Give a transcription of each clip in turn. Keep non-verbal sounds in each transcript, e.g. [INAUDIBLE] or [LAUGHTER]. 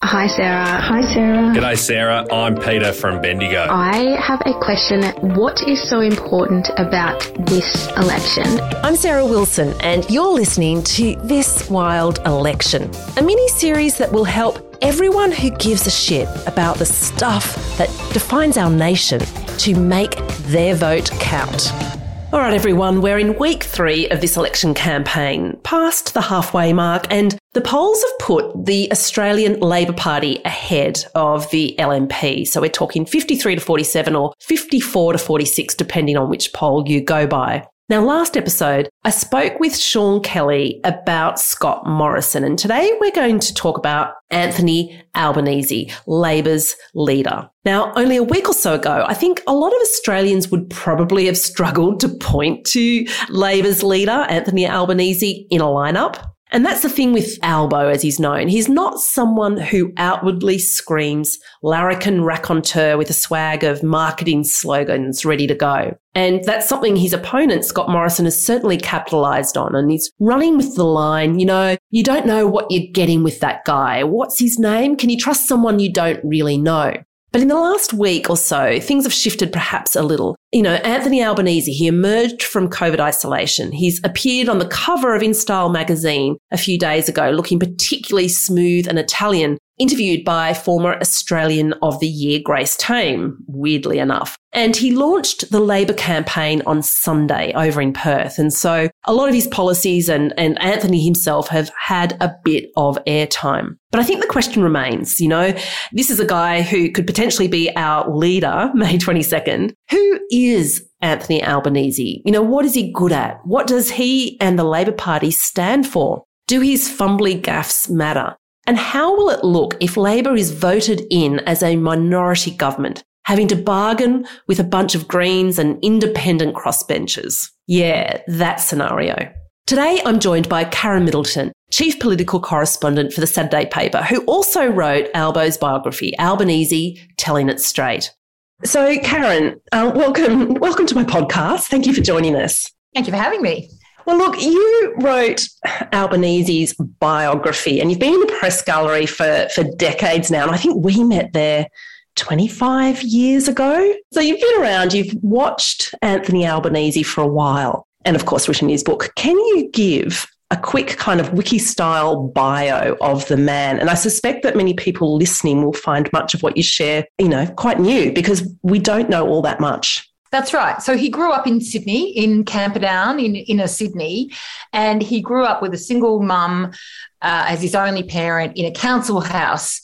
Hi, Sarah. Hi, Sarah. G'day, Sarah. I'm Peter from Bendigo. I have a question. What is so important about this election? I'm Sarah Wilson, and you're listening to This Wild Election, a mini series that will help everyone who gives a shit about the stuff that defines our nation to make their vote count. All right, everyone, we're in week three of this election campaign, past the halfway mark, and the polls have put the Australian Labor Party ahead of the LNP. So we're talking 53 to 47 or 54 to 46, depending on which poll you go by. Now, last episode, I spoke with Sean Kelly about Scott Morrison, and today we're going to talk about Anthony Albanese, Labor's leader. Now, only a week or so ago, I think a lot of Australians would probably have struggled to point to Labor's leader, Anthony Albanese, in a lineup. And that's the thing with Albo, as he's known. He's not someone who outwardly screams larrikin raconteur with a swag of marketing slogans ready to go. And that's something his opponent, Scott Morrison, has certainly capitalized on. And he's running with the line, you know, you don't know what you're getting with that guy. What's his name? Can you trust someone you don't really know? But in the last week or so, things have shifted perhaps a little. You know, Anthony Albanese, he emerged from COVID isolation. He's appeared on the cover of InStyle magazine a few days ago, looking particularly smooth and Italian, interviewed by former Australian of the Year Grace Tame, weirdly enough. And he launched the Labor campaign on Sunday over in Perth. And so a lot of his policies and, and Anthony himself have had a bit of airtime. But I think the question remains, you know, this is a guy who could potentially be our leader, [LAUGHS] May 22nd. Who is Anthony Albanese? You know, what is he good at? What does he and the Labor Party stand for? Do his fumbly gaffes matter? And how will it look if Labor is voted in as a minority government, having to bargain with a bunch of Greens and independent crossbenchers? Yeah, that scenario. Today, I'm joined by Karen Middleton, Chief Political Correspondent for the Saturday paper, who also wrote Albo's biography, Albanese, Telling It Straight. So, Karen, uh, welcome, welcome to my podcast. Thank you for joining us. Thank you for having me. Well, look, you wrote Albanese's biography, and you've been in the press gallery for, for decades now. And I think we met there 25 years ago. So you've been around, you've watched Anthony Albanese for a while, and of course, written his book. Can you give a quick kind of wiki style bio of the man. And I suspect that many people listening will find much of what you share, you know, quite new because we don't know all that much. That's right. So he grew up in Sydney, in Camperdown, in inner Sydney, and he grew up with a single mum uh, as his only parent in a council house.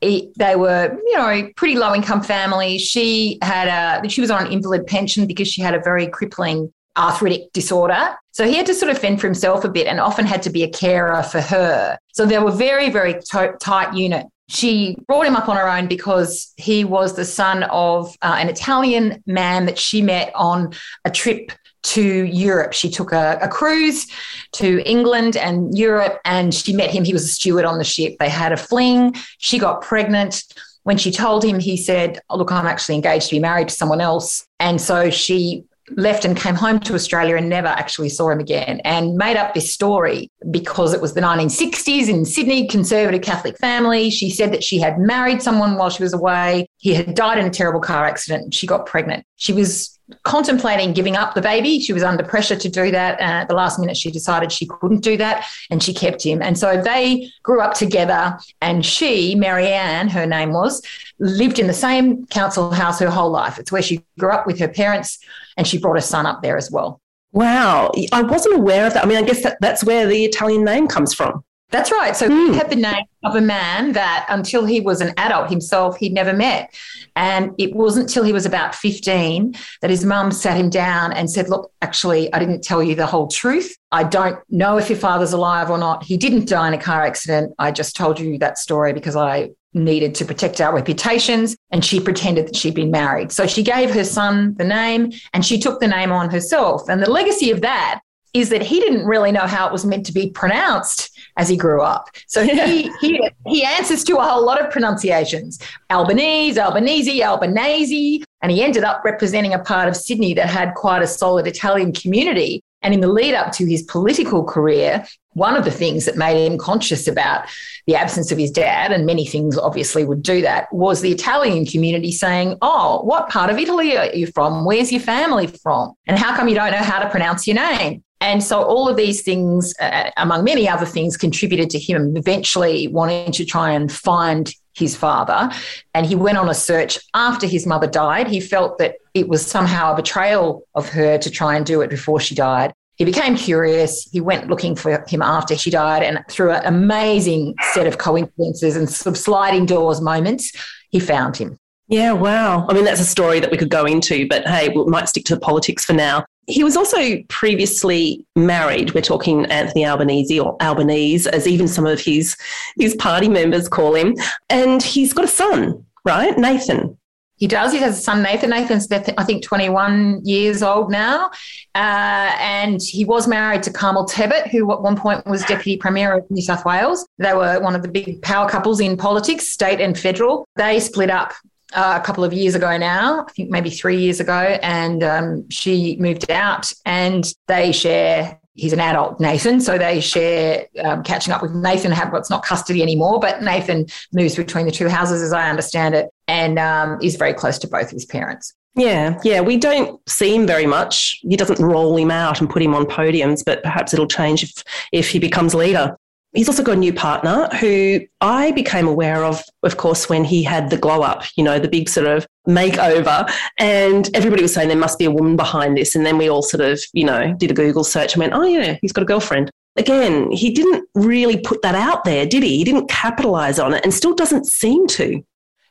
He, they were, you know, pretty low income family. She had a, she was on an invalid pension because she had a very crippling arthritic disorder. So he had to sort of fend for himself a bit and often had to be a carer for her. So they were very, very t- tight unit. She brought him up on her own because he was the son of uh, an Italian man that she met on a trip to Europe. She took a, a, cruise to England and Europe and she met him. He was a steward on the ship. They had a fling. She got pregnant. When she told him, he said, oh, Look, I'm actually engaged to be married to someone else. And so she left and came home to Australia and never actually saw him again and made up this story because it was the 1960s in Sydney, conservative Catholic family. She said that she had married someone while she was away. He had died in a terrible car accident. She got pregnant. She was contemplating giving up the baby. She was under pressure to do that. And at the last minute, she decided she couldn't do that and she kept him. And so they grew up together. And she, Marianne, her name was, lived in the same council house her whole life. It's where she grew up with her parents and she brought her son up there as well. Wow. I wasn't aware of that. I mean, I guess that, that's where the Italian name comes from. That's right. So mm. he had the name of a man that until he was an adult himself, he'd never met. And it wasn't until he was about 15 that his mum sat him down and said, Look, actually, I didn't tell you the whole truth. I don't know if your father's alive or not. He didn't die in a car accident. I just told you that story because I needed to protect our reputations and she pretended that she'd been married. So she gave her son the name and she took the name on herself. And the legacy of that is that he didn't really know how it was meant to be pronounced as he grew up. So he, he, he answers to a whole lot of pronunciations Albanese, Albanese, Albanese. And he ended up representing a part of Sydney that had quite a solid Italian community. And in the lead up to his political career, one of the things that made him conscious about the absence of his dad, and many things obviously would do that, was the Italian community saying, Oh, what part of Italy are you from? Where's your family from? And how come you don't know how to pronounce your name? And so all of these things, uh, among many other things, contributed to him eventually wanting to try and find his father. And he went on a search after his mother died. He felt that it was somehow a betrayal of her to try and do it before she died. He became curious. He went looking for him after she died. And through an amazing set of coincidences and some sliding doors moments, he found him. Yeah, wow. I mean, that's a story that we could go into, but hey, we might stick to the politics for now. He was also previously married. We're talking Anthony Albanese or Albanese, as even some of his his party members call him. And he's got a son, right? Nathan. He does. He has a son, Nathan. Nathan's, I think, 21 years old now. Uh, and he was married to Carmel Tebbutt, who at one point was Deputy Premier of New South Wales. They were one of the big power couples in politics, state and federal. They split up uh, a couple of years ago now, I think maybe three years ago, and um, she moved out and they share. He's an adult, Nathan, so they share um, catching up with Nathan. Have what's not custody anymore, but Nathan moves between the two houses, as I understand it, and um, is very close to both his parents. Yeah, yeah, we don't see him very much. He doesn't roll him out and put him on podiums, but perhaps it'll change if if he becomes leader. He's also got a new partner who I became aware of, of course, when he had the glow up, you know, the big sort of makeover. And everybody was saying there must be a woman behind this. And then we all sort of, you know, did a Google search and went, oh, yeah, he's got a girlfriend. Again, he didn't really put that out there, did he? He didn't capitalize on it and still doesn't seem to.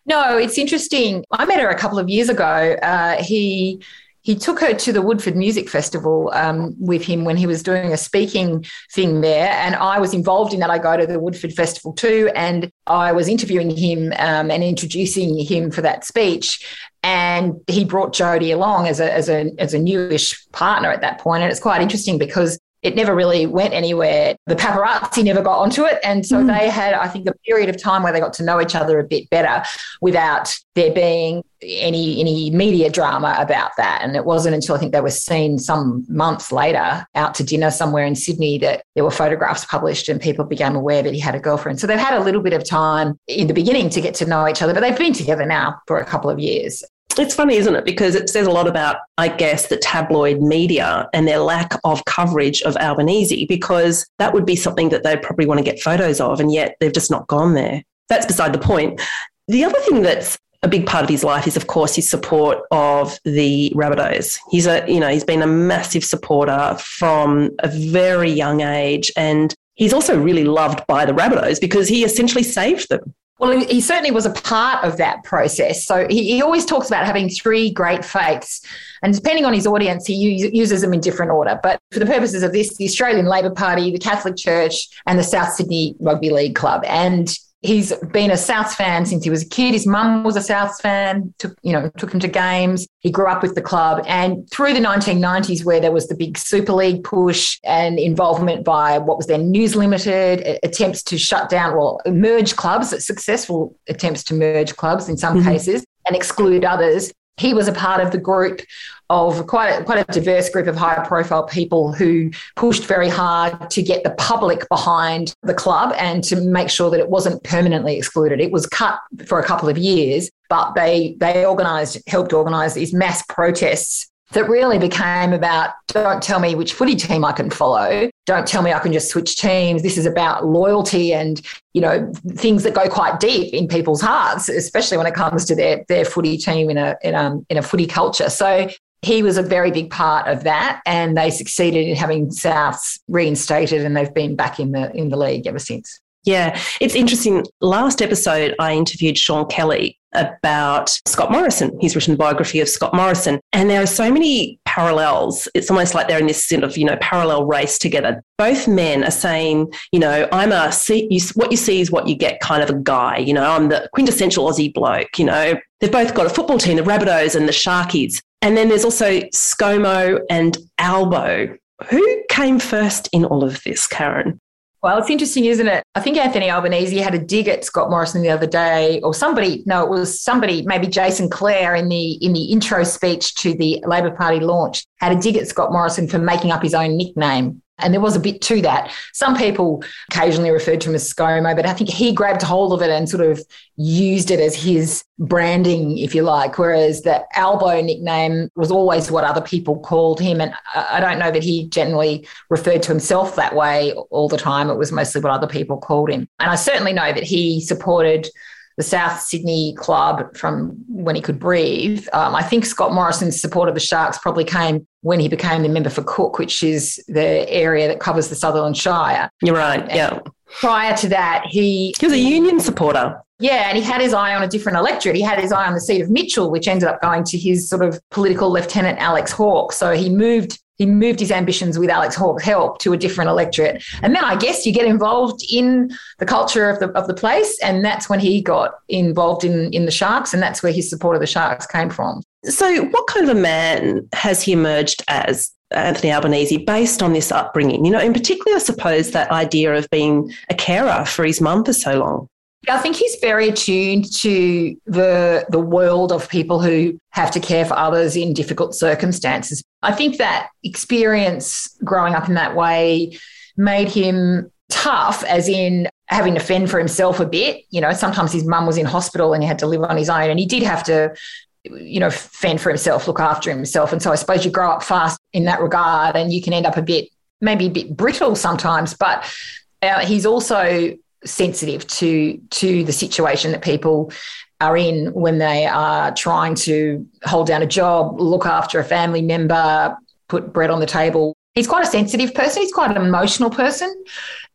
No, it's interesting. I met her a couple of years ago. Uh, he he took her to the Woodford Music Festival um, with him when he was doing a speaking thing there. And I was involved in that. I go to the Woodford Festival too. And I was interviewing him um, and introducing him for that speech. And he brought Jodie along as a, as a, as a newish partner at that point. And it's quite interesting because it never really went anywhere. The paparazzi never got onto it. And so mm. they had, I think, a period of time where they got to know each other a bit better without there being any any media drama about that. And it wasn't until I think they were seen some months later out to dinner somewhere in Sydney that there were photographs published and people became aware that he had a girlfriend. So they've had a little bit of time in the beginning to get to know each other, but they've been together now for a couple of years. It's funny, isn't it? Because it says a lot about, I guess, the tabloid media and their lack of coverage of Albanese, because that would be something that they'd probably want to get photos of, and yet they've just not gone there. That's beside the point. The other thing that's a big part of his life is, of course, his support of the Rabbitohs. He's a, you know, he's been a massive supporter from a very young age, and he's also really loved by the Rabbitohs because he essentially saved them. Well, he certainly was a part of that process. So he, he, always talks about having three great faiths. And depending on his audience, he uses them in different order. But for the purposes of this, the Australian Labor Party, the Catholic Church, and the South Sydney Rugby League Club. And he's been a Souths fan since he was a kid. His mum was a Souths fan, took, you know, took him to games. He grew up with the club. And through the 1990s, where there was the big Super League push and involvement by what was then News Limited, attempts to shut down, well, merge clubs, successful attempts to merge clubs in some mm-hmm. cases and exclude others. He was a part of the group of quite a, quite a diverse group of high profile people who pushed very hard to get the public behind the club and to make sure that it wasn't permanently excluded. It was cut for a couple of years, but they they organised helped organise these mass protests that really became about don't tell me which footy team I can follow. Don't tell me I can just switch teams. This is about loyalty and, you know, things that go quite deep in people's hearts, especially when it comes to their their footy team in a in a, in a footy culture. So he was a very big part of that, and they succeeded in having Souths reinstated, and they've been back in the in the league ever since. Yeah, it's interesting. Last episode, I interviewed Sean Kelly about Scott Morrison. He's written biography of Scott Morrison. And there are so many parallels. It's almost like they're in this sort of, you know, parallel race together. Both men are saying, you know, I'm a see, you, what you see is what you get kind of a guy. You know, I'm the quintessential Aussie bloke. You know, they've both got a football team, the Rabbitohs and the Sharkies. And then there's also ScoMo and Albo. Who came first in all of this, Karen? Well, it's interesting, isn't it? I think Anthony Albanese had a dig at Scott Morrison the other day, or somebody. No, it was somebody, maybe Jason Clare in the in the intro speech to the Labor Party launch, had a dig at Scott Morrison for making up his own nickname. And there was a bit to that. Some people occasionally referred to him as ScoMo, but I think he grabbed hold of it and sort of used it as his branding, if you like. Whereas the Albo nickname was always what other people called him. And I don't know that he generally referred to himself that way all the time. It was mostly what other people called him. And I certainly know that he supported the South Sydney club from when he could breathe. Um, I think Scott Morrison's support of the Sharks probably came when he became the member for Cook, which is the area that covers the Sutherland Shire. You're right. Yeah. Prior to that, he he was a union supporter. Yeah, and he had his eye on a different electorate. He had his eye on the seat of Mitchell, which ended up going to his sort of political lieutenant Alex Hawke. So he moved he moved his ambitions with Alex Hawke's help to a different electorate. And then I guess you get involved in the culture of the of the place. And that's when he got involved in, in the Sharks, and that's where his support of the Sharks came from. So what kind of a man has he emerged as? Anthony Albanese, based on this upbringing, you know, in particular, I suppose that idea of being a carer for his mum for so long. I think he's very attuned to the the world of people who have to care for others in difficult circumstances. I think that experience growing up in that way made him tough, as in having to fend for himself a bit. You know, sometimes his mum was in hospital and he had to live on his own, and he did have to, you know, fend for himself, look after himself. And so I suppose you grow up fast in that regard, and you can end up a bit, maybe a bit brittle sometimes. But uh, he's also sensitive to to the situation that people are in when they are trying to hold down a job, look after a family member, put bread on the table. He's quite a sensitive person. He's quite an emotional person.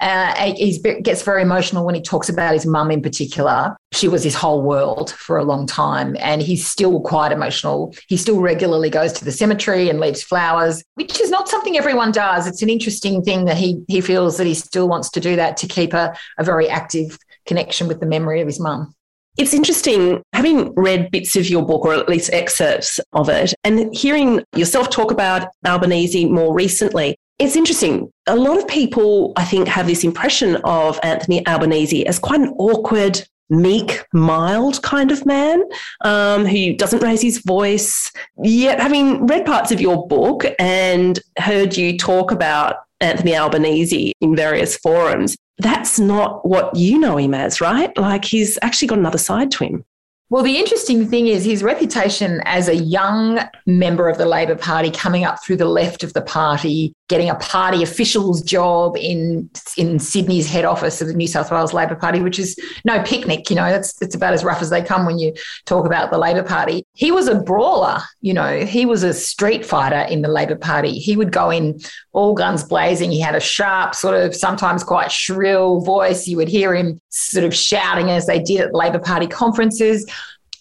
Uh, he gets very emotional when he talks about his mum in particular. She was his whole world for a long time, and he's still quite emotional. He still regularly goes to the cemetery and leaves flowers, which is not something everyone does. It's an interesting thing that he he feels that he still wants to do that to keep a, a very active connection with the memory of his mum. It's interesting having read bits of your book, or at least excerpts of it, and hearing yourself talk about Albanese more recently. It's interesting. A lot of people, I think, have this impression of Anthony Albanese as quite an awkward, meek, mild kind of man um, who doesn't raise his voice. Yet, having read parts of your book and heard you talk about Anthony Albanese in various forums, that's not what you know him as, right? Like he's actually got another side to him. Well, the interesting thing is his reputation as a young member of the Labor Party coming up through the left of the party, getting a party official's job in in Sydney's head office of the New South Wales Labor Party, which is no picnic. You know, that's it's about as rough as they come when you talk about the Labor Party. He was a brawler. You know, he was a street fighter in the Labor Party. He would go in all guns blazing. He had a sharp, sort of sometimes quite shrill voice. You would hear him sort of shouting as they did at Labor Party conferences.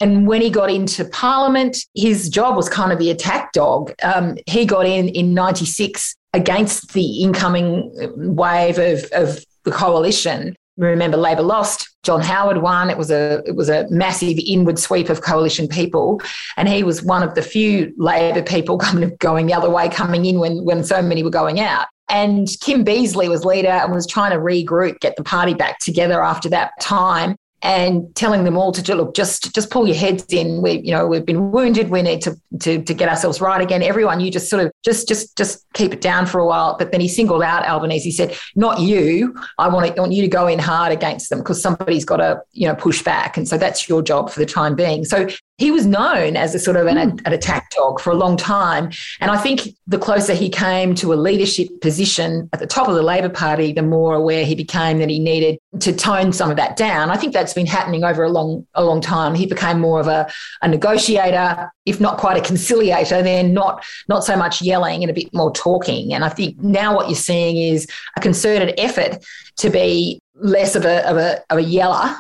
And when he got into Parliament, his job was kind of the attack dog. Um, he got in in 96 against the incoming wave of, of the coalition. Remember, Labor lost. John Howard won. It was a it was a massive inward sweep of coalition people, and he was one of the few Labor people [LAUGHS] of going the other way, coming in when when so many were going out. And Kim Beazley was leader and was trying to regroup, get the party back together after that time. And telling them all to look, just just pull your heads in. We, you know, we've been wounded. We need to to to get ourselves right again. Everyone, you just sort of just just just keep it down for a while. But then he singled out Albanese. He said, "Not you. I want to, I want you to go in hard against them because somebody's got to you know push back, and so that's your job for the time being." So he was known as a sort of an, mm. an, attack dog for a long time. And I think the closer he came to a leadership position at the top of the Labor Party, the more aware he became that he needed to tone some of that down. I think that's been happening over a long, a long time. He became more of a, a negotiator, if not quite a conciliator, then not, not so much yelling and a bit more talking. And I think now what you're seeing is a concerted effort to be less of a, of a, of a yeller.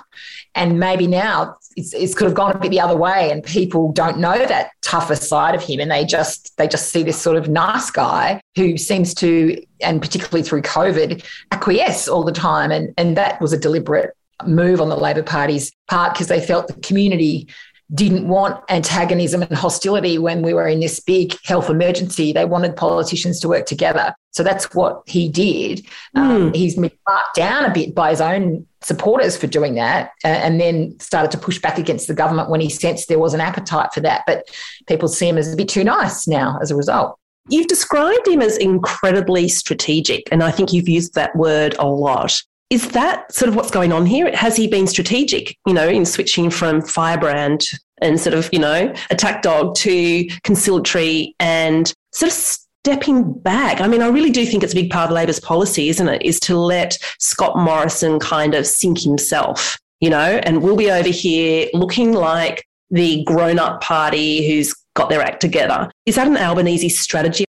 And maybe now it's, it's could have gone a bit the other way and people don't know that tougher side of him and they just they just see this sort of nice guy who seems to and particularly through covid acquiesce all the time. And and that was a deliberate move on the labor party's part because they felt the community didn't want antagonism and hostility when we were in this big health emergency. They wanted politicians to work together. So that's what he did. Mm. Um, hmm. he's marked down a bit by his own supporters for doing that uh, and then started to push back against the government when he sensed there was an appetite for that. But people see him as a bit too nice now as a result. You've described him as incredibly strategic, and I think you've used that word a lot. Is that sort of what's going on here? Has he been strategic, you know, in switching from firebrand and sort of, you know, attack dog to conciliatory and sort of stepping back? I mean, I really do think it's a big part of Labor's policy, isn't it? Is to let Scott Morrison kind of sink himself, you know, and we'll be over here looking like the grown up party who's got their act together. Is that an Albanese strategy?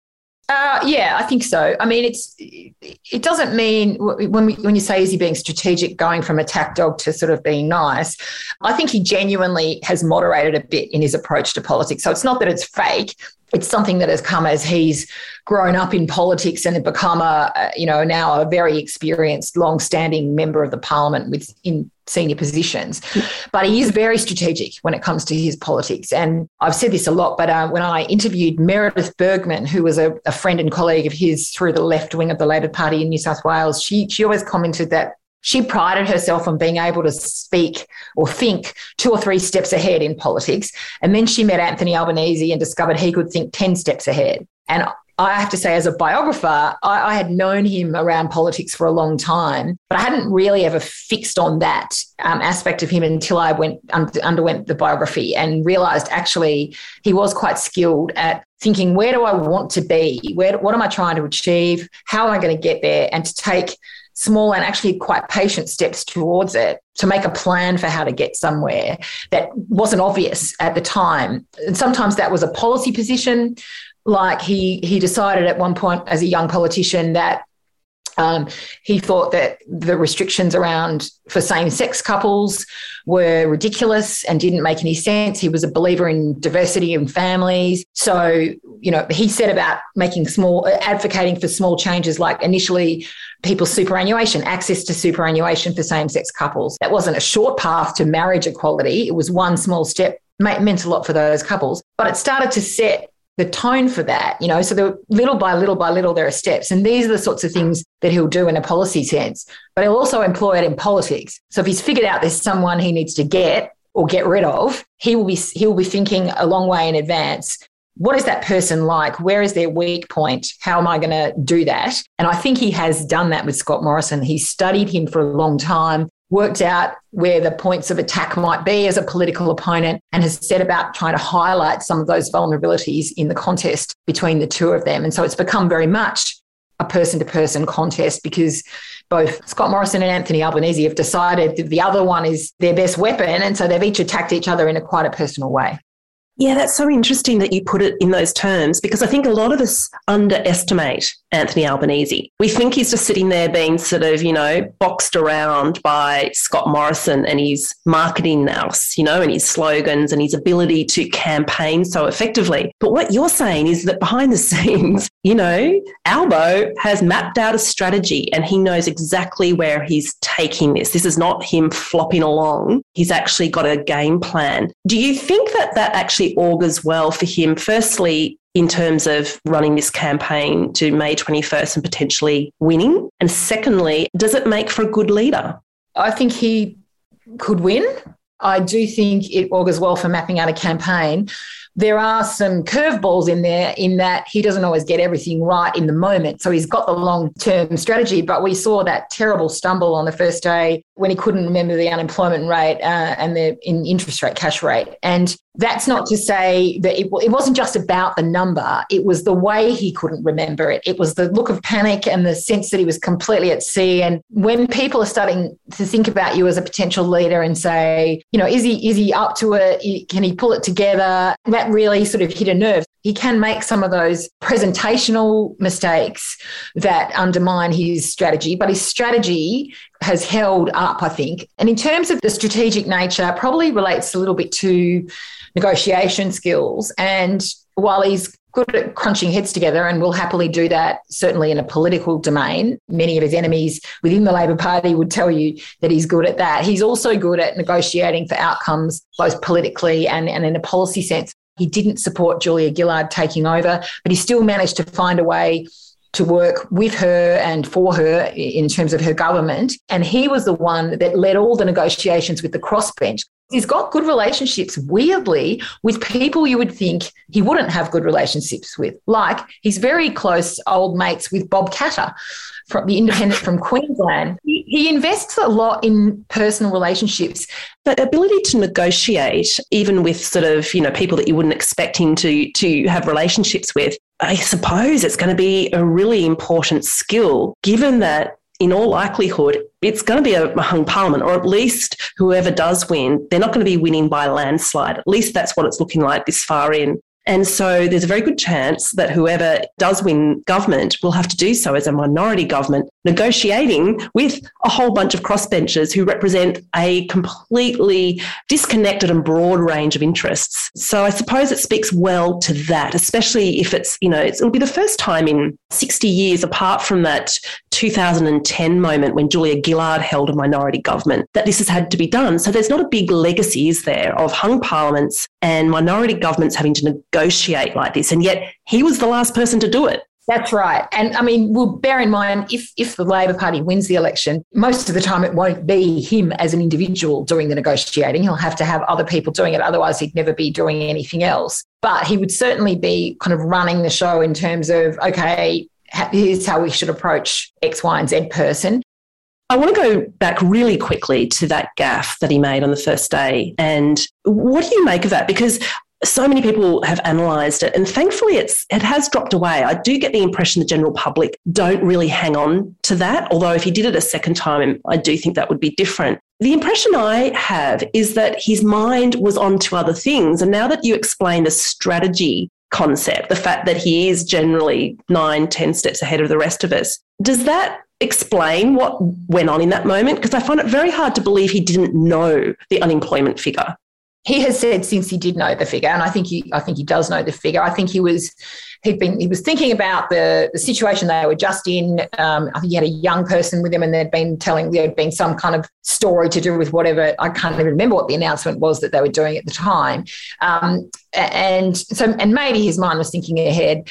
Uh, yeah, I think so. I mean, it's it doesn't mean when we, when you say is he being strategic, going from attack dog to sort of being nice. I think he genuinely has moderated a bit in his approach to politics. So it's not that it's fake it's something that has come as he's grown up in politics and become a, you know, now a very experienced, long-standing member of the parliament with in senior positions. But he is very strategic when it comes to his politics. And I've said this a lot, but uh, when I interviewed Meredith Burgmann, who was a, a friend and colleague of his through the left wing of the Labor Party in New South Wales, she she always commented that she prided herself on being able to speak or think two or three steps ahead in politics. And then she met Anthony Albanese and discovered he could think 10 steps ahead. And I have to say, as a biographer, I, I, had known him around politics for a long time, but I hadn't really ever fixed on that um, aspect of him until I went underwent the biography and realised actually he was quite skilled at thinking, where do I want to be? Where, what am I trying to achieve? How am I going to get there? And to take small and actually quite patient steps towards it to make a plan for how to get somewhere that wasn't obvious at the time. And sometimes that was a policy position. Like he he decided at one point as a young politician that um, he thought that the restrictions around for same sex couples were ridiculous and didn't make any sense. He was a believer in diversity in families. So, you know, he said about making small, advocating for small changes like initially people's superannuation, access to superannuation for same sex couples. That wasn't a short path to marriage equality, it was one small step. Meant a lot for those couples, but it started to set the tone for that, you know. So the little by little by little, there are steps, and these are the sorts of things that he'll do in a policy sense. But he'll also employ it in politics. So if he's figured out there's someone he needs to get or get rid of, he will be he will be thinking a long way in advance. What is that person like? Where is their weak point? How am I going to do that? And I think he has done that with Scott Morrison. He studied him for a long time, worked out where the points of attack might be as a political opponent and has set about trying to highlight some of those vulnerabilities in the contest between the two of them. And so it's become very much a person to person contest because both Scott Morrison and Anthony Albanese have decided that the other one is their best weapon. And so they've each attacked each other in a quite a personal way. Yeah, that's so interesting that you put it in those terms because I think a lot of us underestimate Anthony Albanese. We think he's just sitting there being sort of, you know, boxed around by Scott Morrison and his marketing nous, you know, and his slogans and his ability to campaign so effectively. But what you're saying is that behind the [LAUGHS] scenes, you know, Albo has mapped out a strategy and he knows exactly where he's taking this. This is not him flopping along. He's actually got a game plan. Do you think that that actually augurs well for him, firstly, in terms of running this campaign to May 21st and potentially winning? And secondly, does it make for a good leader? I think he could win. I do think it augurs well for mapping out a campaign there are some curveballs in there in that he doesn't always get everything right in the moment. So he's got the long term strategy, but we saw that terrible stumble on the first day when he couldn't remember the unemployment rate uh, and the in interest rate cash rate. And that's not to say that it, it wasn't just about the number, it was the way he couldn't remember it. It was the look of panic and the sense that he was completely at sea. And when people are starting to think about you as a potential leader and say, you know, is he is he up to it? Can he pull it together? That really sort of hit a nerve. He can make some of those presentational mistakes that undermine his strategy, but his strategy has held up, I think. And in terms of the strategic nature, probably relates a little bit to negotiation skills. And while he's good at crunching heads together and will happily do that, certainly in a political domain. Many of his enemies within the Labor Party would tell you that he's good at that. He's also good at negotiating for outcomes, both politically and, and in a policy sense. He didn't support Julia Gillard taking over, but he still managed to find a way to work with her and for her in terms of her government. And he was the one that led all the negotiations with the crossbench. He's got good relationships, weirdly, with people you would think he wouldn't have good relationships with. Like he's very close old mates with Bob Katter, from the independent from Queensland. He, he invests a lot in personal relationships. The ability to negotiate, even with sort of, you know, people that you wouldn't expect him to to have relationships with, I suppose it's going to be a really important skill, given that in all likelihood, it's going to be a hung parliament, or at least whoever does win, they're not going to be winning by landslide. At least that's what it's looking like this far in. And so there's a very good chance that whoever does win government will have to do so as a minority government, negotiating with a whole bunch of crossbenchers who represent a completely disconnected and broad range of interests. So I suppose it speaks well to that, especially if it's, you know, it'll be the first time in 60 years, apart from that 2010 moment when Julia Gillard held a minority government, that this has had to be done. So there's not a big legacy, is there, of hung parliaments and minority governments having to negotiate like this. And yet he was the last person to do it. That's right. And I mean, we'll bear in mind, if, if the Labor Party wins the election, most of the time it won't be him as an individual doing the negotiating. He'll have to have other people doing it. Otherwise, he'd never be doing anything else. But he would certainly be kind of running the show in terms of, okay, here's how we should approach X, Y, and Z person. I want to go back really quickly to that gaffe that he made on the first day. And what do you make of that? Because so many people have analysed it, and thankfully, it's it has dropped away. I do get the impression the general public don't really hang on to that. Although, if he did it a second time, I do think that would be different. The impression I have is that his mind was on to other things, and now that you explain the strategy concept, the fact that he is generally nine, ten steps ahead of the rest of us, does that explain what went on in that moment? Because I find it very hard to believe he didn't know the unemployment figure. He has said since he did know the figure, and I think he, I think he does know the figure. I think he was he'd been he was thinking about the, the situation they were just in. Um, I think he had a young person with him, and there'd been telling there'd been some kind of story to do with whatever. I can't even remember what the announcement was that they were doing at the time. Um, and so, and maybe his mind was thinking ahead.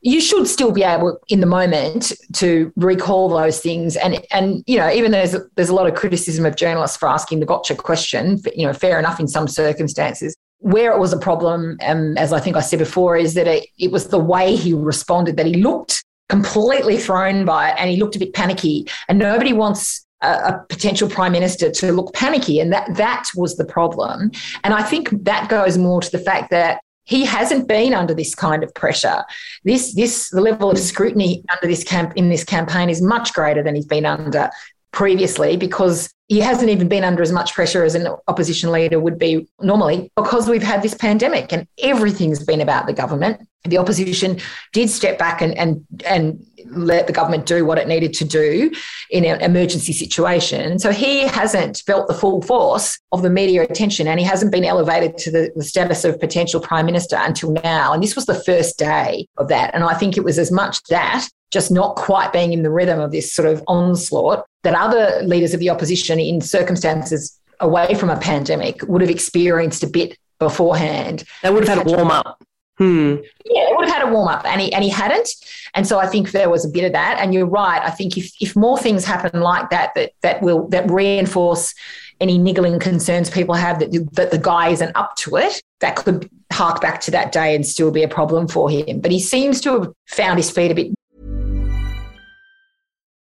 You should still be able, in the moment, to recall those things. And and you know, even though there's there's a lot of criticism of journalists for asking the gotcha question, you know, fair enough in some circumstances where it was a problem, um, as I think I said before, is that it, it was the way he responded that he looked completely thrown by it and he looked a bit panicky. And nobody wants a, a, potential prime minister to look panicky. And that, that was the problem. And I think that goes more to the fact that he hasn't been under this kind of pressure. This, this, the level of scrutiny under this camp in this campaign is much greater than he's been under previously because he hasn't even been under as much pressure as an opposition leader would be normally because we've had this pandemic and everything's been about the government. The opposition did step back and, and, and let the government do what it needed to do in an emergency situation. So he hasn't felt the full force of the media attention and he hasn't been elevated to the, the status of potential prime minister until now. And this was the first day of that. And I think it was as much that just not quite being in the rhythm of this sort of onslaught that other leaders of the opposition in circumstances away from a pandemic would have experienced a bit beforehand. They would have had a warm up. Hmm. Yeah, they would have had a warm up, and he and he hadn't. And so I think there was a bit of that. And you're right. I think if if more things happen like that, that that will that reinforce any niggling concerns people have that that the guy isn't up to it, that could hark back to that day and still be a problem for him. But he seems to have found his feet a bit.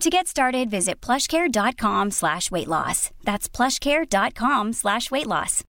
To get started, visit plushcare.com slash weight loss. That's plushcare.com slash weight loss.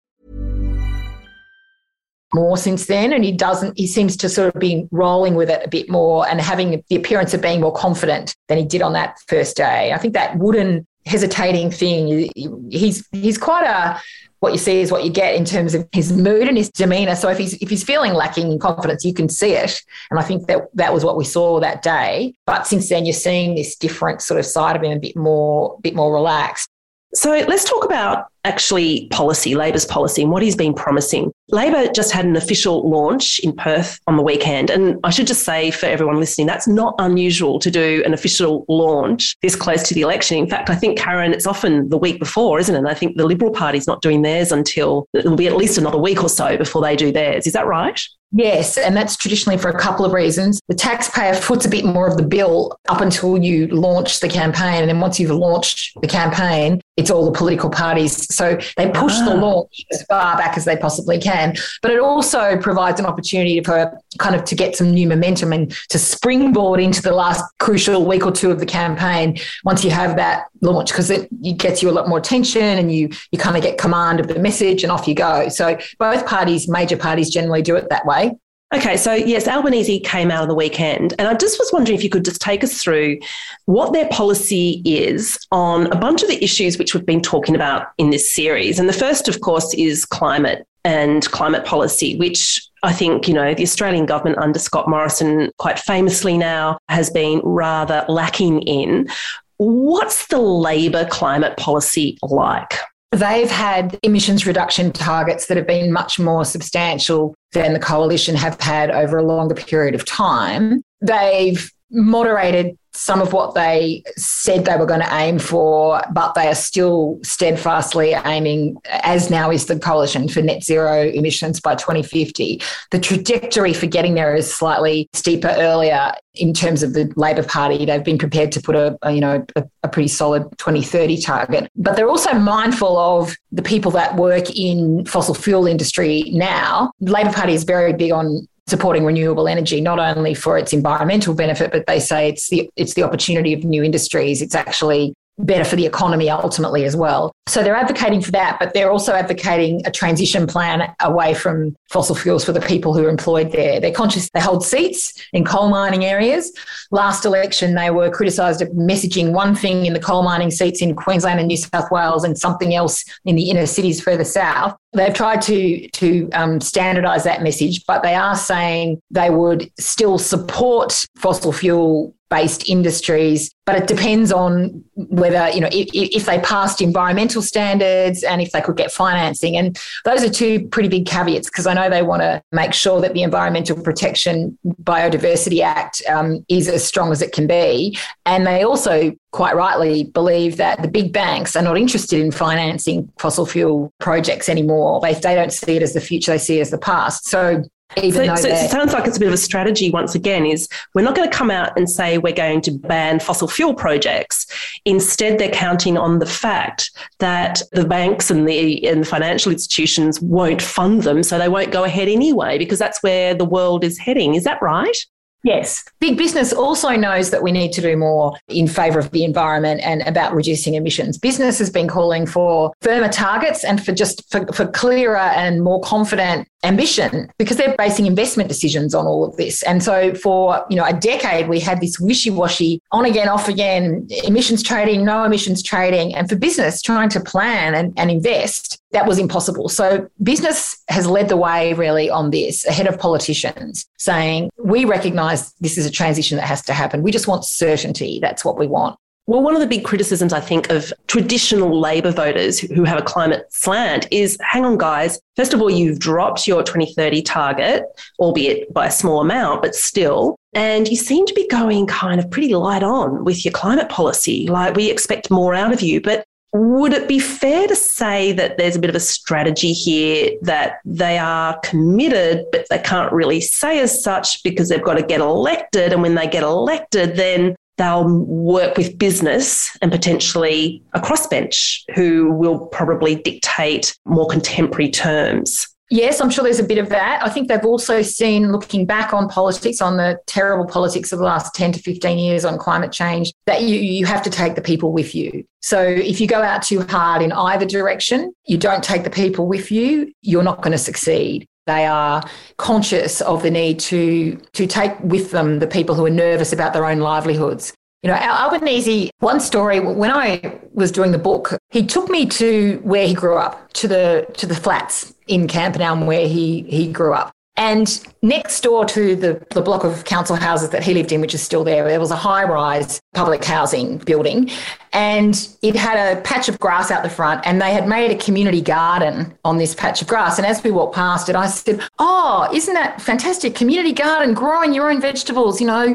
More since then, and he doesn't, he seems to sort of be rolling with it a bit more and having the appearance of being more confident than he did on that first day. I think that wooden hesitating thing, he's, he's quite a, what you see is what you get in terms of his mood and his demeanor. So if he's if he's feeling lacking in confidence, you can see it. And I think that that was what we saw that day. But since then, you're seeing this different sort of side of him, a bit more, bit more relaxed. So let's talk about actually policy, Labor's policy, and what he's been promising. Labor just had an official launch in Perth on the weekend. And I should just say for everyone listening, that's not unusual to do an official launch this close to the election. In fact, I think, Karen, it's often the week before, isn't it? And I think the Liberal Party's not doing theirs until it'll be at least another week or so before they do theirs. Is that right? Yes, and that's traditionally for a couple of reasons. The taxpayer foots a bit more of the bill up until you launch the campaign. And then once you've launched the campaign, it's all the political parties. So they push ah. the launch as far back as they possibly can. But it also provides an opportunity for kind of to get some new momentum and to springboard into the last crucial week or two of the campaign once you have that launch because it, it gets you a lot more attention and you you kind of get command of the message and off you go. So both parties, major parties generally do it that way. Okay, so yes, Albanese came out of the weekend, and I just was wondering if you could just take us through what their policy is on a bunch of the issues which we've been talking about in this series. And the first, of course, is climate and climate policy, which I think, you know, the Australian government under Scott Morrison quite famously now has been rather lacking in. What's the Labor climate policy like? They've had emissions reduction targets that have been much more substantial than the coalition have had over a longer period of time. They've moderated some of what they said they were going to aim for, but they are still steadfastly aiming, as now is the coalition, for net zero emissions by 2050. The trajectory for getting there is slightly steeper earlier in terms of the Labor Party. They've been prepared to put a, a you know a, a pretty solid 2030 target, but they're also mindful of the people that work in fossil fuel industry now. The Labor Party is very big on supporting renewable energy, not only for its environmental benefit, but they say it's the it's the opportunity of new industries. It's actually better for the economy ultimately as well. So they're advocating for that, but they're also advocating a transition plan away from fossil fuels for the people who are employed there. They're conscious they hold seats in coal mining areas. Last election, they were criticised of messaging one thing in the coal mining seats in Queensland and New South Wales and something else in the inner cities further south. They've tried to to um, standardise that message, but they are saying they would still support fossil fuel based industries but it depends on whether you know if, if, they passed environmental standards and if they could get financing. And those are two pretty big caveats because i know they want to make sure that the environmental protection biodiversity act um, is as strong as it can be. And they also quite rightly believe that the big banks are not interested in financing fossil fuel projects anymore. They, they don't see it as the future they see it as the past. So even so, so it sounds like it's a bit of a strategy once again is we're not going to come out and say we're going to ban fossil fuel projects instead they're counting on the fact that the banks and the and the financial institutions won't fund them so they won't go ahead anyway because that's where the world is heading is that right Yes. Big business also knows that we need to do more in favour of the environment and about reducing emissions. Business has been calling for firmer targets and for just for, for clearer and more confident ambition because they're basing investment decisions on all of this. And so for, you know, a decade we had this wishy-washy on again, off again, emissions trading, no emissions trading. And for business trying to plan and, and invest, that was impossible. So business has led the way really on this ahead of politicians saying, we recognize this is a transition that has to happen. We just want certainty. That's what we want. Well, one of the big criticisms, I think, of traditional Labor voters who have a climate slant is hang on, guys. First of all, you've dropped your 2030 target, albeit by a small amount, but still. And you seem to be going kind of pretty light on with your climate policy. Like, we expect more out of you. But would it be fair to say that there's a bit of a strategy here that they are committed, but they can't really say as such because they've got to get elected? And when they get elected, then they'll work with business and potentially a crossbench who will probably dictate more contemporary terms. Yes, I'm sure there's a bit of that. I think they've also seen, looking back on politics, on the terrible politics of the last 10 to 15 years on climate change, that you, you have to take the people with you. So if you go out too hard in either direction, you don't take the people with you, you're not going to succeed. They are conscious of the need to, to take with them the people who are nervous about their own livelihoods. You know, Albanese, one story, when I was doing the book, he took me to where he grew up, to the to the flats in Camperdown where he he grew up. And next door to the, the block of council houses that he lived in, which is still there, there was a high rise public housing building. And it had a patch of grass out the front, and they had made a community garden on this patch of grass. And as we walked past it, I said, Oh, isn't that fantastic? Community garden, growing your own vegetables, you know,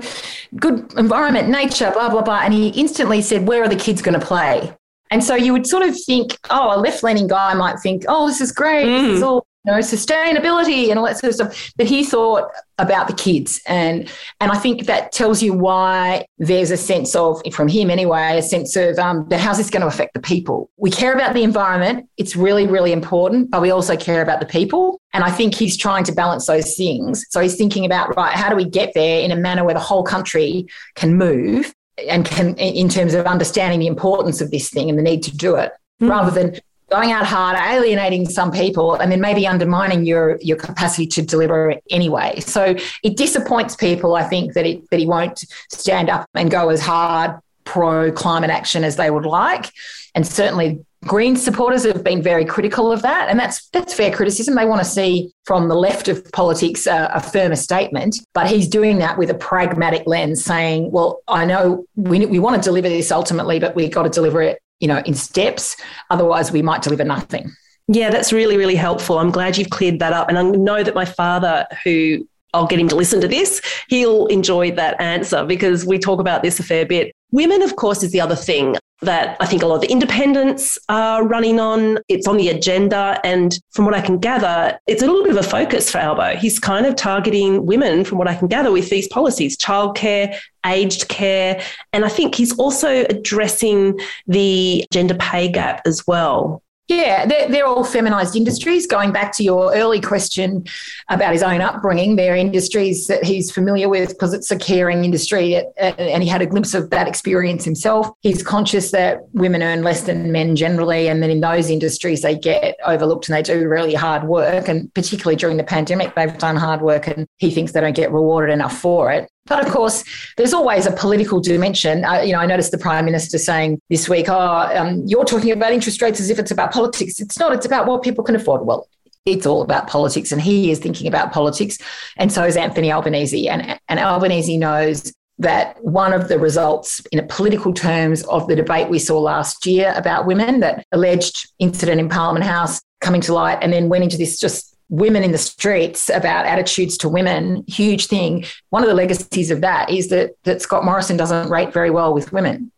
good environment, nature, blah, blah, blah. And he instantly said, Where are the kids going to play? And so you would sort of think, oh, a left leaning guy might think, oh, this is great. Mm. This is all you know, sustainability and all that sort of stuff. But he thought about the kids. And and I think that tells you why there's a sense of, from him anyway, a sense of um, how's this going to affect the people? We care about the environment. It's really, really important, but we also care about the people. And I think he's trying to balance those things. So he's thinking about, right, how do we get there in a manner where the whole country can move and can, in terms of understanding the importance of this thing and the need to do it, mm. rather than going out hard, alienating some people, and then maybe undermining your your capacity to deliver anyway. So it disappoints people, I think, that it that he won't stand up and go as hard pro climate action as they would like. And certainly Green supporters have been very critical of that, and that's that's fair criticism. They want to see from the left of politics a, a, firmer statement, but he's doing that with a pragmatic lens, saying, "Well, I know we we want to deliver this ultimately, but we've got to deliver it you know, in steps. Otherwise, we might deliver nothing. Yeah, that's really, really helpful. I'm glad you've cleared that up. And I know that my father, who I'll get him to listen to this, he'll enjoy that answer because we talk about this a fair bit. Women, of course, is the other thing that I think a lot of the independents are running on. It's on the agenda. And from what I can gather, it's a little bit of a focus for Albo. He's kind of targeting women, from what I can gather, with these policies childcare, aged care. And I think he's also addressing the gender pay gap as well. Yeah, they're, they're all feminised industries. Going back to your early question about his own upbringing, they're industries that he's familiar with because it's a caring industry, and he had a glimpse of that experience himself. He's conscious that women earn less than men generally, and then in those industries they get overlooked and they do really hard work. And particularly during the pandemic, they've done hard work, and he thinks they don't get rewarded enough for it. But of course, there's always a political dimension. Uh, you know, I noticed the Prime Minister saying this week, oh, um, you're talking about interest rates as if it's about politics. It's not, it's about what people can afford. Well, it's all about politics, and he is thinking about politics. And so is Anthony Albanese. And, and Albanese knows that one of the results in a political terms of the debate we saw last year about women, that alleged incident in Parliament House coming to light, and then went into this just women in the streets about attitudes to women, huge thing. One of the legacies of that is that, that Scott Morrison doesn't rate very well with women.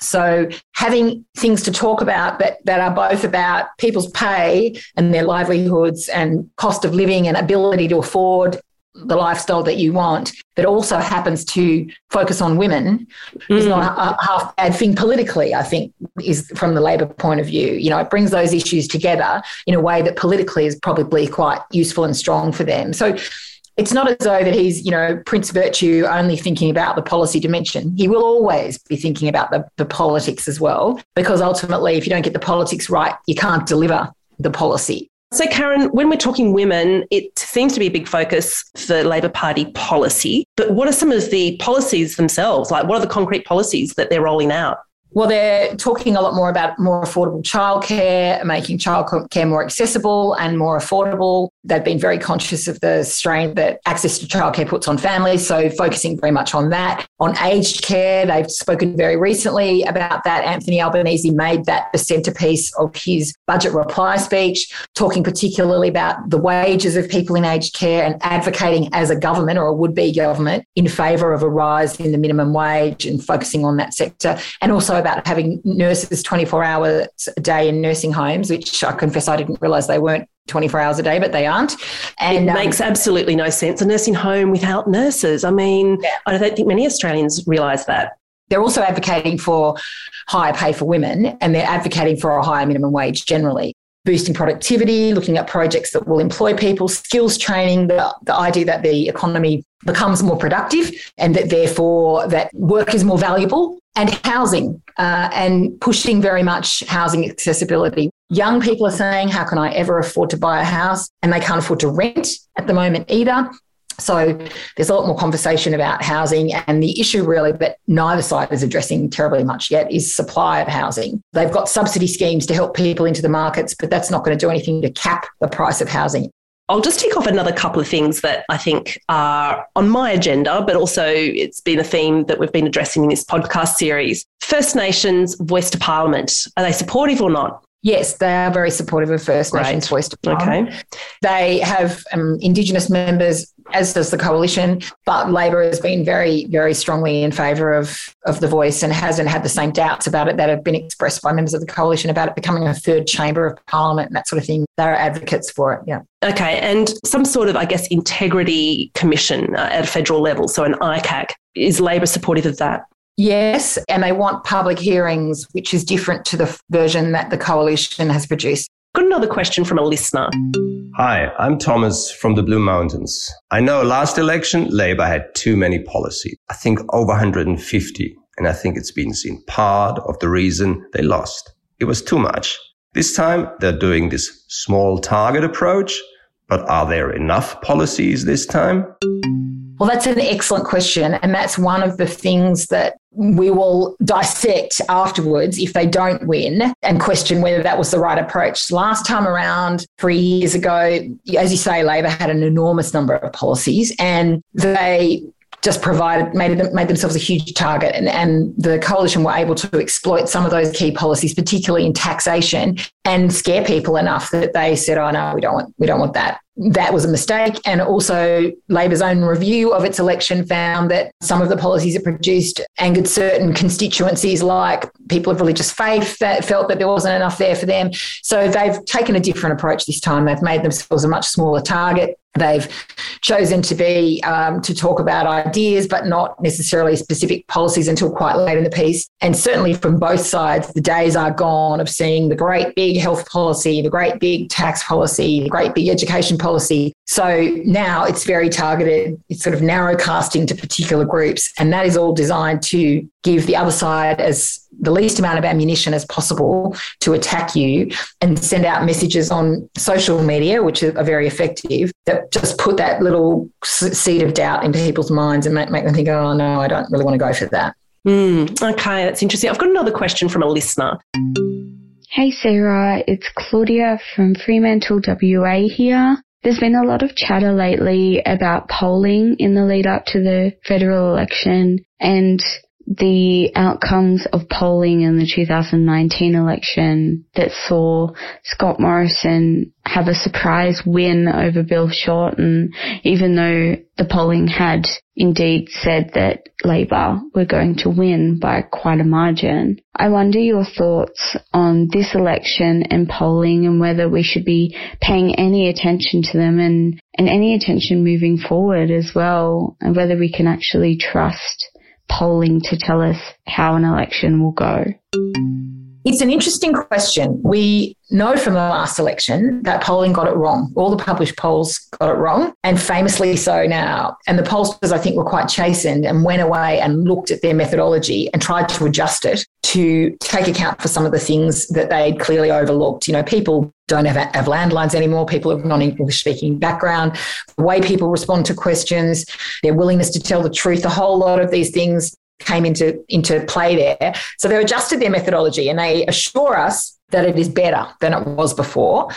So having things to talk about that, that are both about people's pay and their livelihoods and cost of living and ability to afford the lifestyle that you want that also happens to focus on women mm. is not a, a half bad thing politically, I think, is from the Labor point of view. You know, it brings those issues together in a way that politically is probably quite useful and strong for them. So it's not as though that he's, you know, Prince Virtue only thinking about the policy dimension. He will always be thinking about the, the politics as well, because ultimately, if you don't get the politics right, you can't deliver the policy. So, Karen, when we're talking women, it seems to be a big focus for Labor Party policy. But what are some of the policies themselves? Like, what are the concrete policies that they're rolling out? Well, they're talking a lot more about more affordable childcare, making childcare more accessible and more affordable. They've been very conscious of the strain that access to childcare puts on families, so focusing very much on that. On aged care, they've spoken very recently about that. Anthony Albanese made that the centrepiece of his budget reply speech, talking particularly about the wages of people in aged care and advocating as a government or a would be government in favour of a rise in the minimum wage and focusing on that sector. And also about having nurses 24 hours a day in nursing homes, which I confess I didn't realise they weren't 24 hours a day, but they aren't. And it um, makes absolutely no sense. A nursing home without nurses. I mean, yeah. I don't think many Australians realise that. They're also advocating for higher pay for women and they're advocating for a higher minimum wage generally. Boosting productivity, looking at projects that will employ people, skills training, the, the idea that the economy becomes more productive and that therefore that work is more valuable and housing uh, and pushing very much housing accessibility. Young people are saying, How can I ever afford to buy a house? And they can't afford to rent at the moment either. So there's a lot more conversation about housing. And the issue, really, that neither side is addressing terribly much yet is supply of housing. They've got subsidy schemes to help people into the markets, but that's not going to do anything to cap the price of housing. I'll just tick off another couple of things that I think are on my agenda, but also it's been a theme that we've been addressing in this podcast series. First Nations voice to Parliament. Are they supportive or not? Yes, they are very supportive of First. Nations voice to Parliament. Okay. They have um, Indigenous members as does the coalition. But Labor has been very, very strongly in favour of, of the voice and hasn't had the same doubts about it that have been expressed by members of the coalition about it becoming a third chamber of parliament and that sort of thing. They're advocates for it. Yeah. Okay. And some sort of, I guess, integrity commission uh, at a federal level, so an ICAC. Is Labor supportive of that? Yes, and they want public hearings, which is different to the version that the coalition has produced. Got another question from a listener. Hi, I'm Thomas from the Blue Mountains. I know last election, Labor had too many policies. I think over 150. And I think it's been seen part of the reason they lost. It was too much. This time they're doing this small target approach, but are there enough policies this time? Well, that's an excellent question. And that's one of the things that we will dissect afterwards if they don't win and question whether that was the right approach. Last time around, three years ago, as you say, Labor had an enormous number of policies and they just provided made them, made themselves a huge target and, and the coalition were able to exploit some of those key policies particularly in taxation and scare people enough that they said oh no we don't want we don't want that that was a mistake. And also, Labor's own review of its election found that some of the policies it produced angered certain constituencies, like people of religious faith, that felt that there wasn't enough there for them. So they've taken a different approach this time. They've made themselves a much smaller target. They've chosen to be um, to talk about ideas, but not necessarily specific policies until quite late in the piece. And certainly from both sides, the days are gone of seeing the great big health policy, the great big tax policy, the great big education policy. So now it's very targeted. It's sort of narrow casting to particular groups, and that is all designed to give the other side as the least amount of ammunition as possible to attack you and send out messages on social media, which are very effective, that just put that little seed of doubt into people's minds and make, make them think, oh, no, I don't really want to go for that. Mm, okay, that's interesting. I've got another question from a listener. Hey, Sarah, it's Claudia from Fremantle, WA here. There's been a lot of chatter lately about polling in the lead up to the federal election and the outcomes of polling in the 2019 election that saw Scott Morrison have a surprise win over Bill Shorten, even though the polling had indeed said that Labor were going to win by quite a margin. I wonder your thoughts on this election and polling and whether we should be paying any attention to them and, and any attention moving forward as well, and whether we can actually trust polling to tell us how an election will go? It's an interesting question. We know from the last election that polling got it wrong. All the published polls got it wrong, and famously so now. And the pollsters, I think, were quite chastened and went away and looked at their methodology and tried to adjust it to take account for some of the things that they'd clearly overlooked. You know, people don't have, have landlines anymore. People of non-English speaking background, the way people respond to questions, their willingness to tell the truth, a whole lot of these things came into, into play there. So they adjusted their methodology and they assure us that it is better than it was before.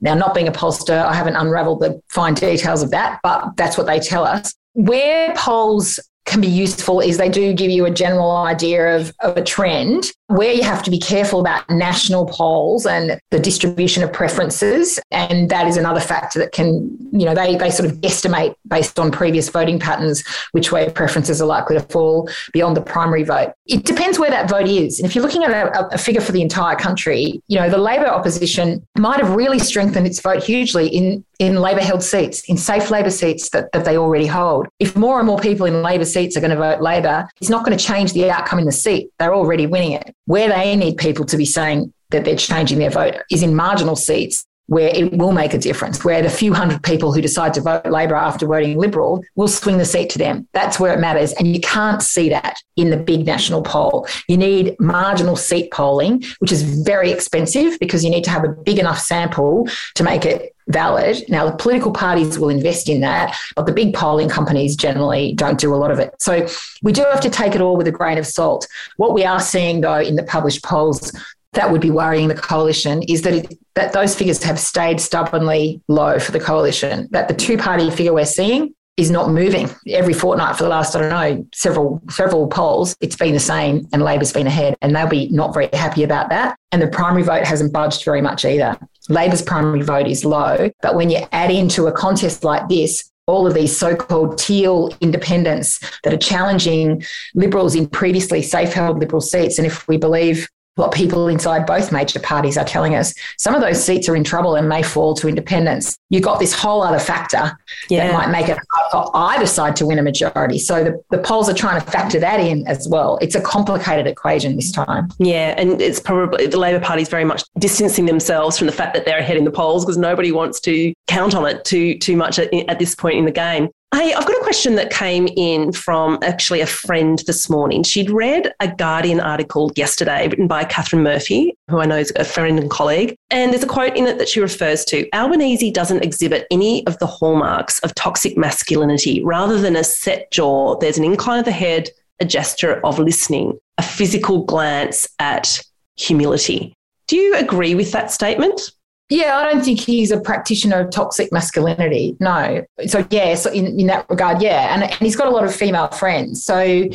Now, not being a pollster, I haven't unraveled the fine details of that, but that's what they tell us. Where polls can be useful is they do give you a general idea of, of a trend where you have to be careful about national polls and the distribution of preferences. And that is another factor that can, you know, they, they sort of estimate based on previous voting patterns which way preferences are likely to fall beyond the primary vote. It depends where that vote is. And if you're looking at a, a figure for the entire country, you know, the Labor opposition might have really strengthened its vote hugely in in Labor held seats, in safe Labor seats that, that they already hold. If more and more people in Labor seats are going to vote Labor, it's not going to change the outcome in the seat. They're already winning it. Where they need people to be saying that they're changing their vote is in marginal seats where it will make a difference, where the few hundred people who decide to vote Labor after voting Liberal will swing the seat to them. That's where it matters. And you can't see that in the big national poll. You need marginal seat polling, which is very expensive because you need to have a big enough sample to make it valid. Now, the political parties will invest in that, but the big polling companies generally don't do a lot of it. So we do have to take it all with a grain of salt. What we are seeing, though, in the published polls that would be worrying the coalition is that it, that those figures have stayed stubbornly low for the coalition. That the two party figure we're seeing is not moving every fortnight for the last I don't know several several polls. It's been the same, and Labor's been ahead, and they'll be not very happy about that. And the primary vote hasn't budged very much either. Labor's primary vote is low. But when you add into a contest like this, all of these so called teal independents that are challenging Liberals in previously safe held Liberal seats. And if we believe what people inside both major parties are telling us. Some of those seats are in trouble and may fall to independents. You've got this whole other factor yeah. that might make it hard for either side to win a majority. So the, the polls are trying to factor that in as well. It's a complicated equation this time. Yeah, and it's probably the Labor Party is very much distancing themselves from the fact that they're ahead in the polls because nobody wants to count on it too too much at, at this point in the game. Hey, I've got a question that came in from actually a friend this morning. She'd read a Guardian article yesterday written by Katharine Murphy, who I know is a friend and colleague. And there's a quote in it that she refers to Albanese doesn't exhibit any of the hallmarks of toxic masculinity. Rather than a set jaw, there's an incline of the head, a gesture of listening, a physical glance at humility. Do you agree with that statement? Yeah, I don't think he's a practitioner of toxic masculinity. No. So, yeah, so in, in that regard, yeah. And, and he's got a lot of female friends. So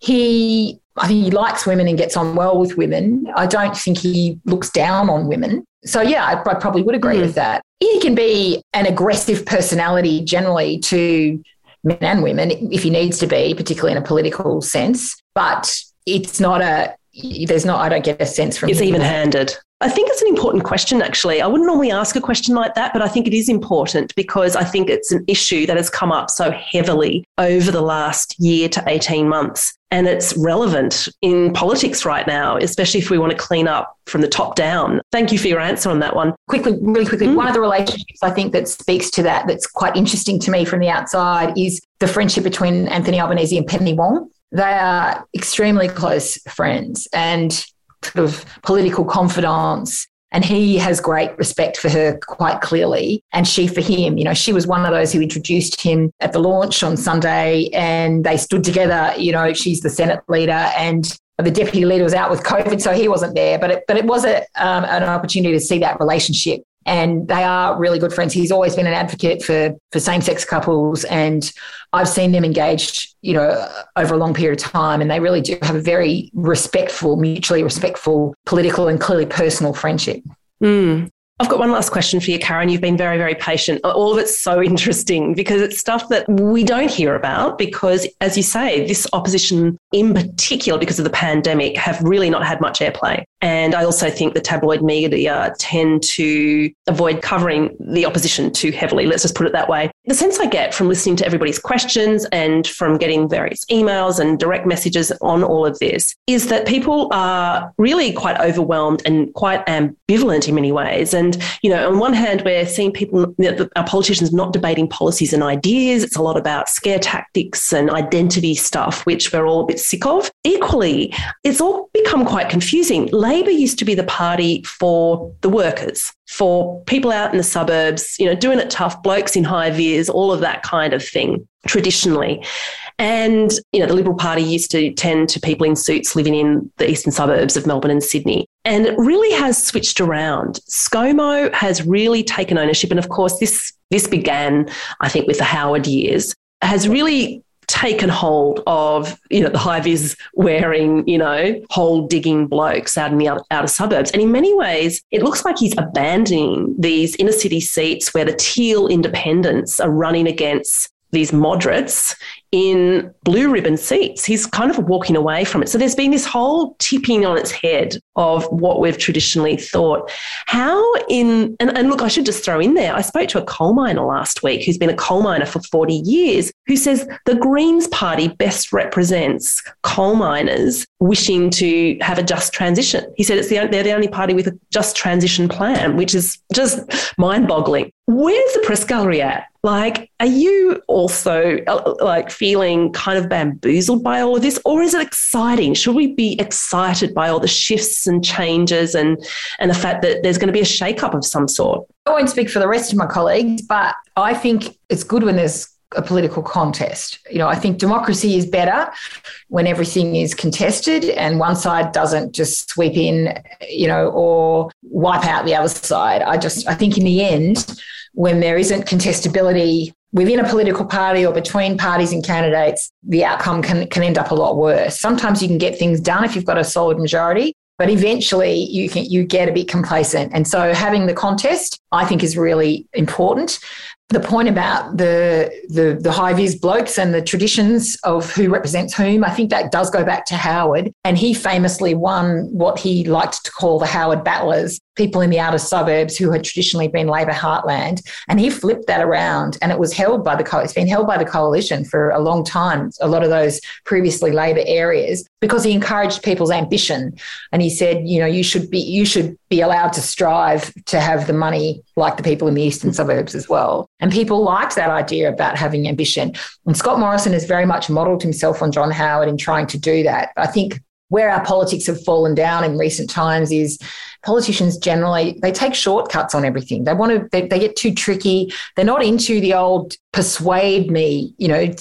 he, I think he likes women and gets on well with women. I don't think he looks down on women. So, yeah, I, I probably would agree mm. with that. He can be an aggressive personality generally to men and women if he needs to be, particularly in a political sense. But it's not a, there's not, I don't get a sense from It's even handed. I think it's an important question, actually. I wouldn't normally ask a question like that, but I think it is important because I think it's an issue that has come up so heavily over the last year to 18 months. And it's relevant in politics right now, especially if we want to clean up from the top down. Thank you for your answer on that one. Quickly, really quickly, mm. one of the relationships I think that speaks to that, that's quite interesting to me from the outside, is the friendship between Anthony Albanese and Penny Wong. They are extremely close friends. And sort of political confidants. And he has great respect for her quite clearly. And she for him, you know, she was one of those who introduced him at the launch on Sunday and they stood together. You know, she's the Senate leader and the deputy leader was out with COVID, so he wasn't there. But it, but it was a, um, an opportunity to see that relationship and they are really good friends. He's always been an advocate for for same sex couples, and I've seen them engaged, you know, over a long period of time, and they really do have a very respectful, mutually respectful, political and clearly personal friendship. Mm. I've got one last question for you, Karen. You've been very, very patient. All of it's so [LAUGHS] interesting because it's stuff that we don't hear about because, as you say, this opposition in particular, because of the pandemic, have really not had much airplay. And I also think the tabloid media tend to avoid covering the opposition too heavily. Let's just put it that way. The sense I get from listening to everybody's questions and from getting various emails and direct messages on all of this is that people are really quite overwhelmed and quite ambivalent in many ways. And, you know, on one hand, we're seeing people, our politicians not debating policies and ideas. It's a lot about scare tactics and identity stuff, which we're all a bit sick of. Equally, it's all become quite confusing Labor used to be the party for the workers, for people out in the suburbs, you know, doing it tough, blokes in high vis, all of that kind of thing traditionally. And, you know, the Liberal Party used to tend to people in suits living in the eastern suburbs of Melbourne and Sydney. And it really has switched around. ScoMo has really taken ownership. And of course, this, this began, I think, with the Howard years, has really taken hold of, you know, the high vis wearing, you know, hole digging blokes out in the outer suburbs. And in many ways, it looks like he's abandoning these inner city seats where the teal independents are running against these moderates in blue ribbon seats. He's kind of walking away from it. So there's been this whole tipping on its head of what we've traditionally thought. How in, and, and look, I should just throw in there, I spoke to a coal miner last week who's been a coal miner for 40 years who says the Greens Party best represents coal miners wishing to have a just transition. He said it's the, they're the only party with a just transition plan, which is just mind boggling. Where's the press gallery at? Like, are you also uh, like feeling kind of bamboozled by all of this, or is it exciting? Should we be excited by all the shifts and changes and and the fact that there's going to be a shake-up of some sort? I won't speak for the rest of my colleagues, but I think it's good when there's a political contest. You know, I think democracy is better when everything is contested and one side doesn't just sweep in, you know, or wipe out the other side. I just I think in the end when there isn't contestability within a political party or between parties and candidates, the outcome can, can end up a lot worse. Sometimes you can get things done if you've got a solid majority, but eventually you can you get a bit complacent. And so having the contest, I think, is really important the point about the, the the high vis blokes and the traditions of who represents whom, I think that does go back to Howard. And he famously won what he liked to call the Howard Battlers, people in the outer suburbs who had traditionally been Labor heartland. And he flipped that around and it was held by the it's been held by the coalition for a long time, a lot of those previously Labor areas, because he encouraged people's ambition. And he said, you know, you should be you should be allowed to strive to have the money like the people in the eastern suburbs as well. And people liked that idea about having ambition. And Scott Morrison has very much modelled himself on John Howard in trying to do that. I think where our politics have fallen down in recent times is politicians generally they take shortcuts on everything they want to they, they, get too tricky they're not into the old persuade me you know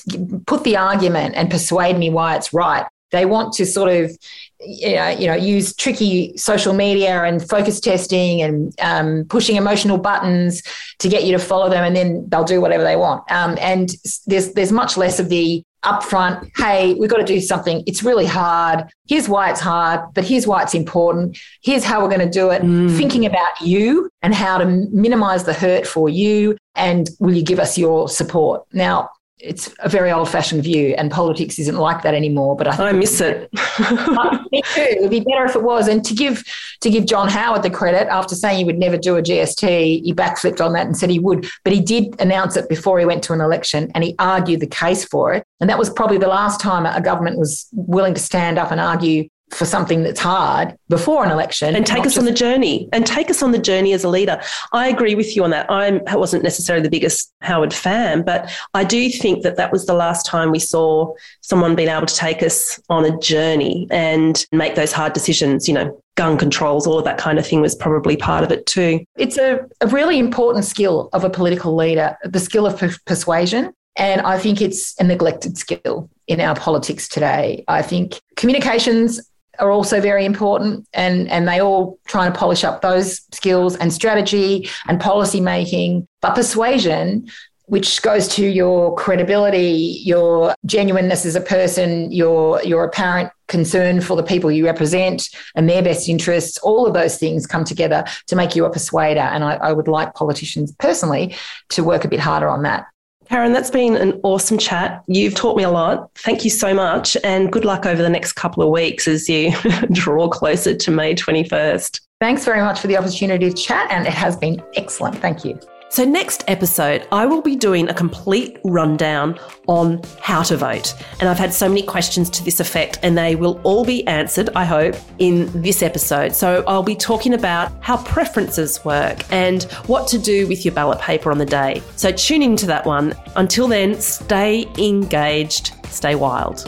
put the argument and persuade me why it's right they want to sort of you know, you know, use tricky social media and focus testing and um, pushing emotional buttons to get you to follow them, and then they'll do whatever they want. Um, and there's there's much less of the upfront. Hey, we've got to do something. It's really hard. Here's why it's hard, but here's why it's important. Here's how we're going to do it. Mm. Thinking about you and how to minimize the hurt for you, and will you give us your support? Now, it's a very old fashioned view and politics isn't like that anymore but i, I miss it. [LAUGHS] Me too it'd be better if it was. And to give to give john howard the credit after saying he would never do a gst he backflipped on that and said he would. But he did announce it before he went to an election and he argued the case for it. And that was probably the last time a government was willing to stand up and argue for something that's hard before an election and take us just- on the journey and take us on the journey as a leader. I agree with you on that. I wasn't necessarily the biggest howard fan but i do think that that was the last time we saw someone being able to take us on a journey and make those hard decisions you know gun controls all of that kind of thing was probably part of it too. It's a, a really important skill of a political leader the skill of per- persuasion. And I think it's a neglected skill in our politics today. I think communications are also very important and, and they all try and polish up those skills and strategy and policy making. But persuasion which goes to your credibility, your genuineness as a person, your your apparent concern for the people you represent and their best interests. All of those things come together to make you a persuader. And I, I would like politicians personally to work a bit harder on that. Karen, that's been an awesome chat. You've taught me a lot. Thank you so much. And good luck over the next couple of weeks as you [LAUGHS] draw closer to May 21st. Thanks very much for the opportunity to chat, and it has been excellent. Thank you. So, next episode, I will be doing a complete rundown on how to vote. And I've had so many questions to this effect, and they will all be answered, I hope, in this episode. So, I'll be talking about how preferences work and what to do with your ballot paper on the day. So, tune into that one. Until then, stay engaged, stay wild.